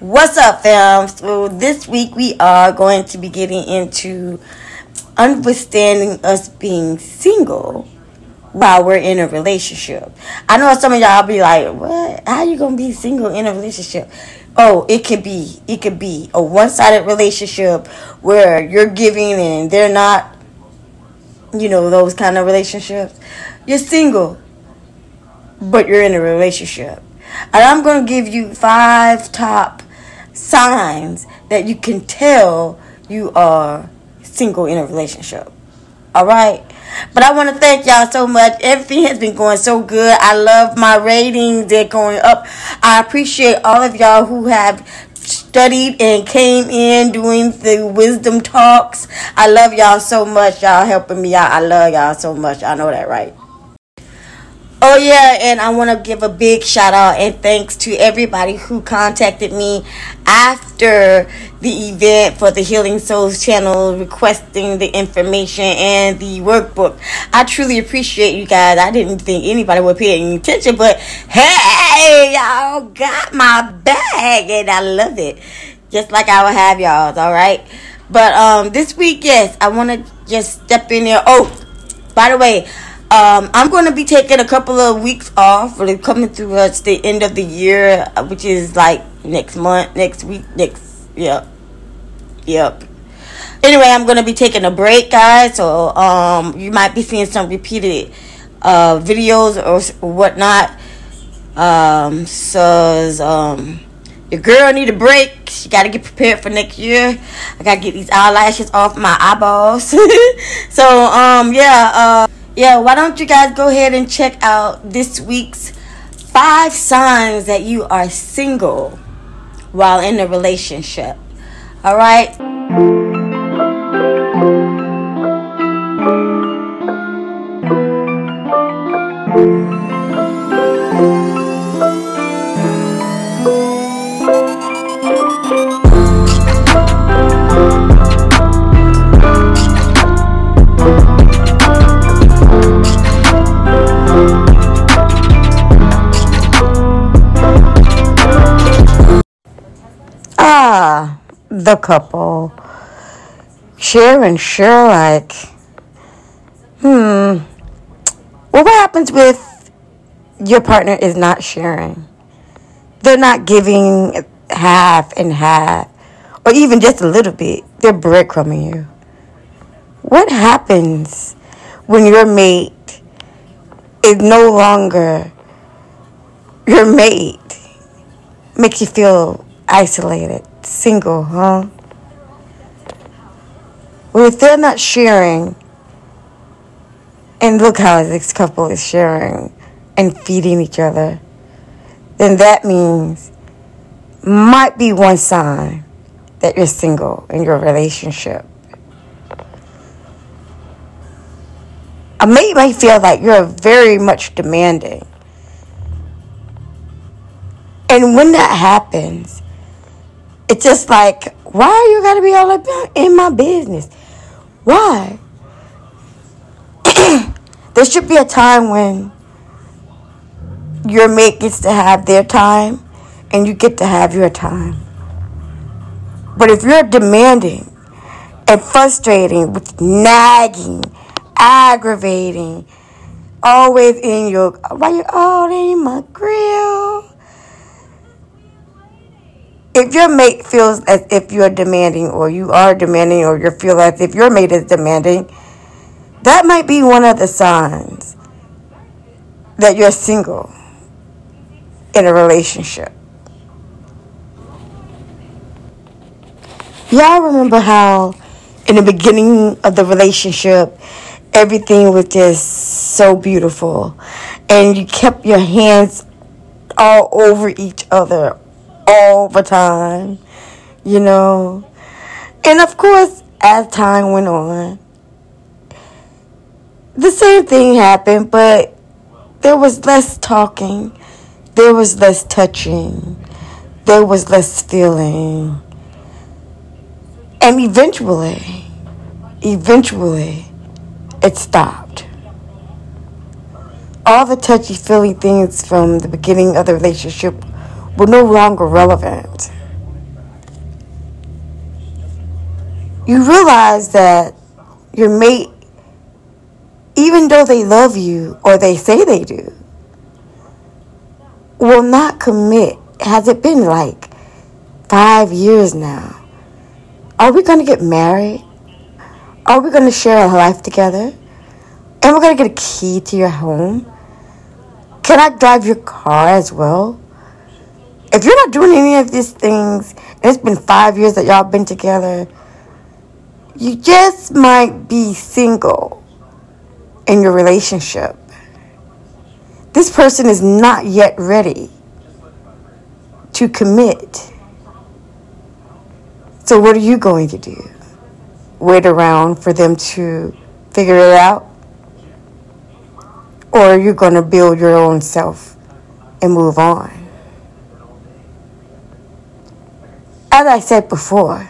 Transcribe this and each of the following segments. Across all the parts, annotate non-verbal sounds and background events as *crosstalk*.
What's up, fam? So this week we are going to be getting into understanding us being single while we're in a relationship. I know some of y'all be like, "What? How you gonna be single in a relationship?" Oh, it could be. It could be a one-sided relationship where you're giving and they're not. You know those kind of relationships. You're single, but you're in a relationship. And I'm going to give you five top signs that you can tell you are single in a relationship. All right. But I want to thank y'all so much. Everything has been going so good. I love my ratings. They're going up. I appreciate all of y'all who have studied and came in doing the wisdom talks. I love y'all so much. Y'all helping me out. I love y'all so much. I know that, right? Oh yeah, and I want to give a big shout out and thanks to everybody who contacted me after the event for the Healing Souls channel requesting the information and the workbook. I truly appreciate you guys. I didn't think anybody would pay any attention, but hey, y'all got my bag and I love it. Just like I will have y'all, all right? But um this week, yes, I want to just step in there. Oh, by the way, um, I'm going to be taking a couple of weeks off. We're coming towards the end of the year, uh, which is like next month, next week, next. Yep, yep. Anyway, I'm going to be taking a break, guys. So um, you might be seeing some repeated uh, videos or whatnot. Um, so um, your girl need a break. She got to get prepared for next year. I got to get these eyelashes off my eyeballs. *laughs* so um, yeah. Uh, yeah, why don't you guys go ahead and check out this week's five signs that you are single while in a relationship. All right? The couple. Share and share like, hmm. Well, what happens with your partner is not sharing? They're not giving half and half, or even just a little bit. They're breadcrumbing you. What happens when your mate is no longer your mate? Makes you feel isolated, single, huh? Well, if they're not sharing, and look how this couple is sharing and feeding each other, then that means might be one sign that you're single in your relationship. A mate might feel like you're very much demanding. And when that happens, it's just like, why are you gotta be all up in my business? Why? *clears throat* there should be a time when your mate gets to have their time and you get to have your time. But if you're demanding and frustrating with nagging, aggravating, always in your why you oh, all in my grill if your mate feels as if you're demanding or you are demanding or you feel as if your mate is demanding, that might be one of the signs that you're single in a relationship. Y'all remember how in the beginning of the relationship everything was just so beautiful and you kept your hands all over each other all the time, you know. And of course, as time went on, the same thing happened, but there was less talking, there was less touching, there was less feeling. And eventually, eventually, it stopped. All the touchy feely things from the beginning of the relationship were no longer relevant. You realize that your mate, even though they love you or they say they do, will not commit. Has it been like five years now? Are we going to get married? Are we going to share a life together? And we're going to get a key to your home? Can I drive your car as well? If you're not doing any of these things, and it's been five years that y'all been together, you just might be single in your relationship. This person is not yet ready to commit. So, what are you going to do? Wait around for them to figure it out? Or are you going to build your own self and move on? As I said before,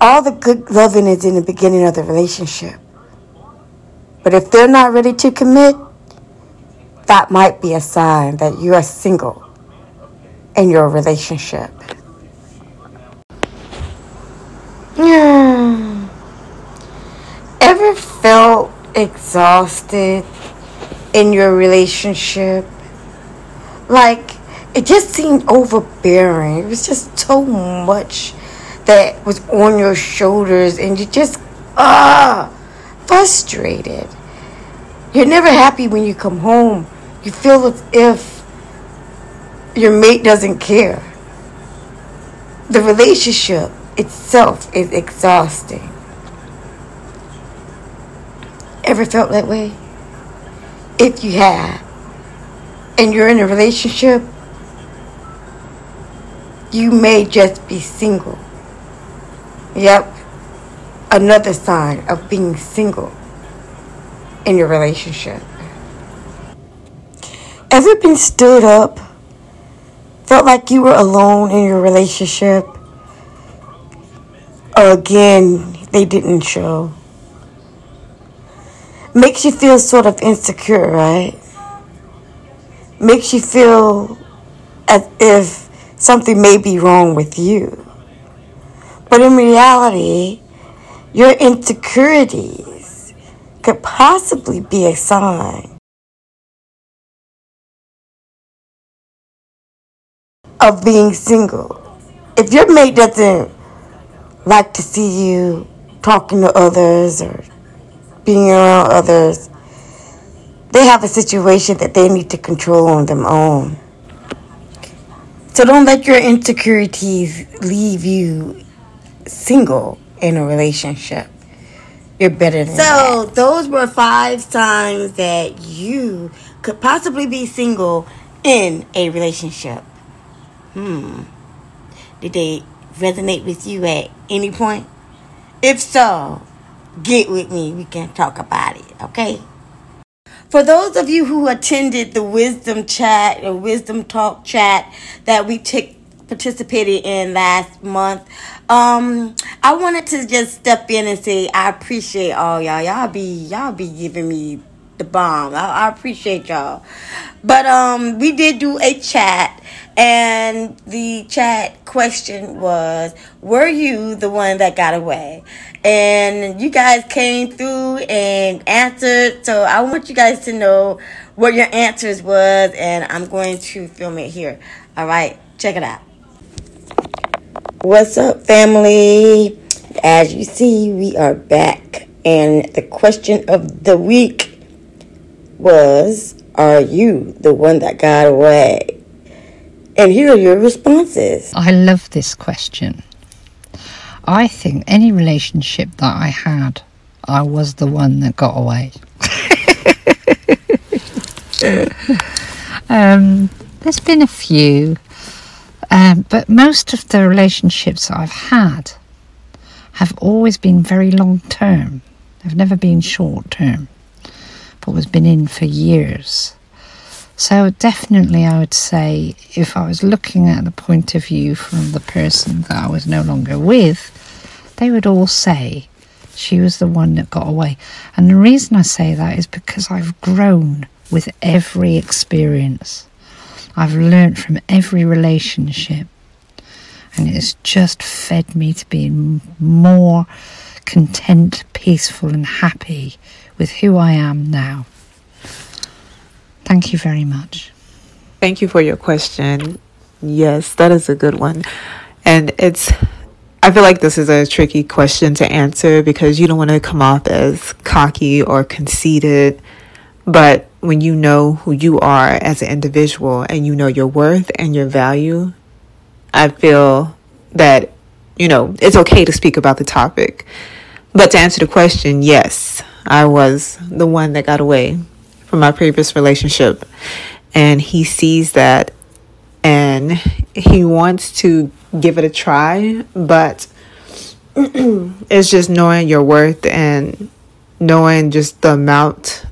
all the good loving is in the beginning of the relationship. But if they're not ready to commit, that might be a sign that you are single in your relationship. *sighs* Ever felt exhausted in your relationship? Like, it just seemed overbearing. It was just so much that was on your shoulders, and you just, ah, frustrated. You're never happy when you come home. You feel as if your mate doesn't care. The relationship itself is exhausting. Ever felt that way? If you have, and you're in a relationship, you may just be single. Yep, another sign of being single in your relationship. Ever been stood up? Felt like you were alone in your relationship? Again, they didn't show? Makes you feel sort of insecure, right? Makes you feel as if something may be wrong with you. But in reality, your insecurities could possibly be a sign of being single. If your mate doesn't like to see you talking to others or being around others, they have a situation that they need to control on their own. So don't let your insecurities leave you single in a relationship. You're better than so, that. So those were five signs that you could possibly be single in a relationship. Hmm. Did they resonate with you at any point? If so, get with me. We can talk about it, okay? For those of you who attended the wisdom chat or wisdom talk chat that we took participated in last month, um, I wanted to just step in and say I appreciate all y'all. Y'all be y'all be giving me the bomb. I, I appreciate y'all. But um, we did do a chat and the chat question was, Were you the one that got away? And you guys came through and answered. So I want you guys to know what your answers was, and I'm going to film it here. All right, check it out. What's up, family? As you see, we are back, and the question of the week was Are you the one that got away? And here are your responses. I love this question. I think any relationship that I had, I was the one that got away. *laughs* um, there's been a few, um, but most of the relationships I've had have always been very long term. They've never been short term, was been in for years. So, definitely, I would say if I was looking at the point of view from the person that I was no longer with, they would all say she was the one that got away. And the reason I say that is because I've grown with every experience, I've learnt from every relationship. And it's just fed me to be more content, peaceful, and happy with who I am now. Thank you very much. Thank you for your question. Yes, that is a good one. And it's, I feel like this is a tricky question to answer because you don't want to come off as cocky or conceited. But when you know who you are as an individual and you know your worth and your value, I feel that, you know, it's okay to speak about the topic. But to answer the question, yes, I was the one that got away from my previous relationship. And he sees that and he wants to give it a try, but *clears throat* it's just knowing your worth and knowing just the amount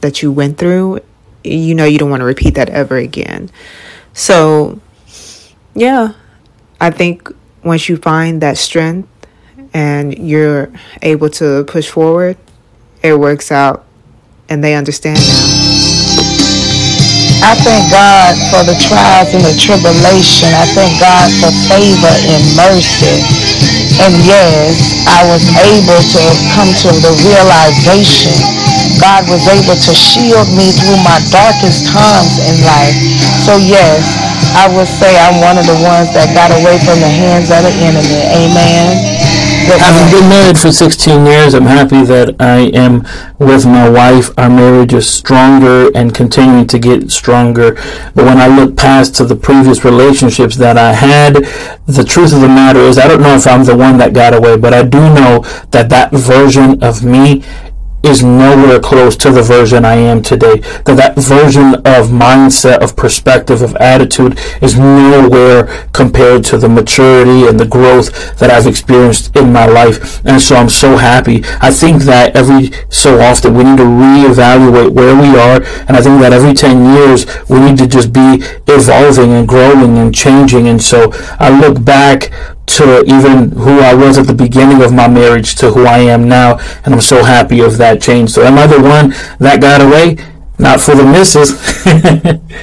that you went through. You know, you don't want to repeat that ever again. So, yeah, I think once you find that strength mm-hmm. and you're able to push forward, it works out and they understand now. I thank God for the trials and the tribulation. I thank God for favor and mercy. And yes, I was able to come to the realization God was able to shield me through my darkest times in life. So yes, I would say I'm one of the ones that got away from the hands of the enemy. Amen. Having been married for 16 years, I'm happy that I am with my wife. Our marriage is stronger and continuing to get stronger. But when I look past to the previous relationships that I had, the truth of the matter is I don't know if I'm the one that got away, but I do know that that version of me is nowhere close to the version I am today. That that version of mindset, of perspective, of attitude is nowhere compared to the maturity and the growth that I've experienced in my life. And so I'm so happy. I think that every so often we need to reevaluate where we are. And I think that every 10 years we need to just be evolving and growing and changing. And so I look back to even who I was at the beginning of my marriage to who I am now, and I'm so happy of that change. So am I the one that got away? Not for the missus. *laughs*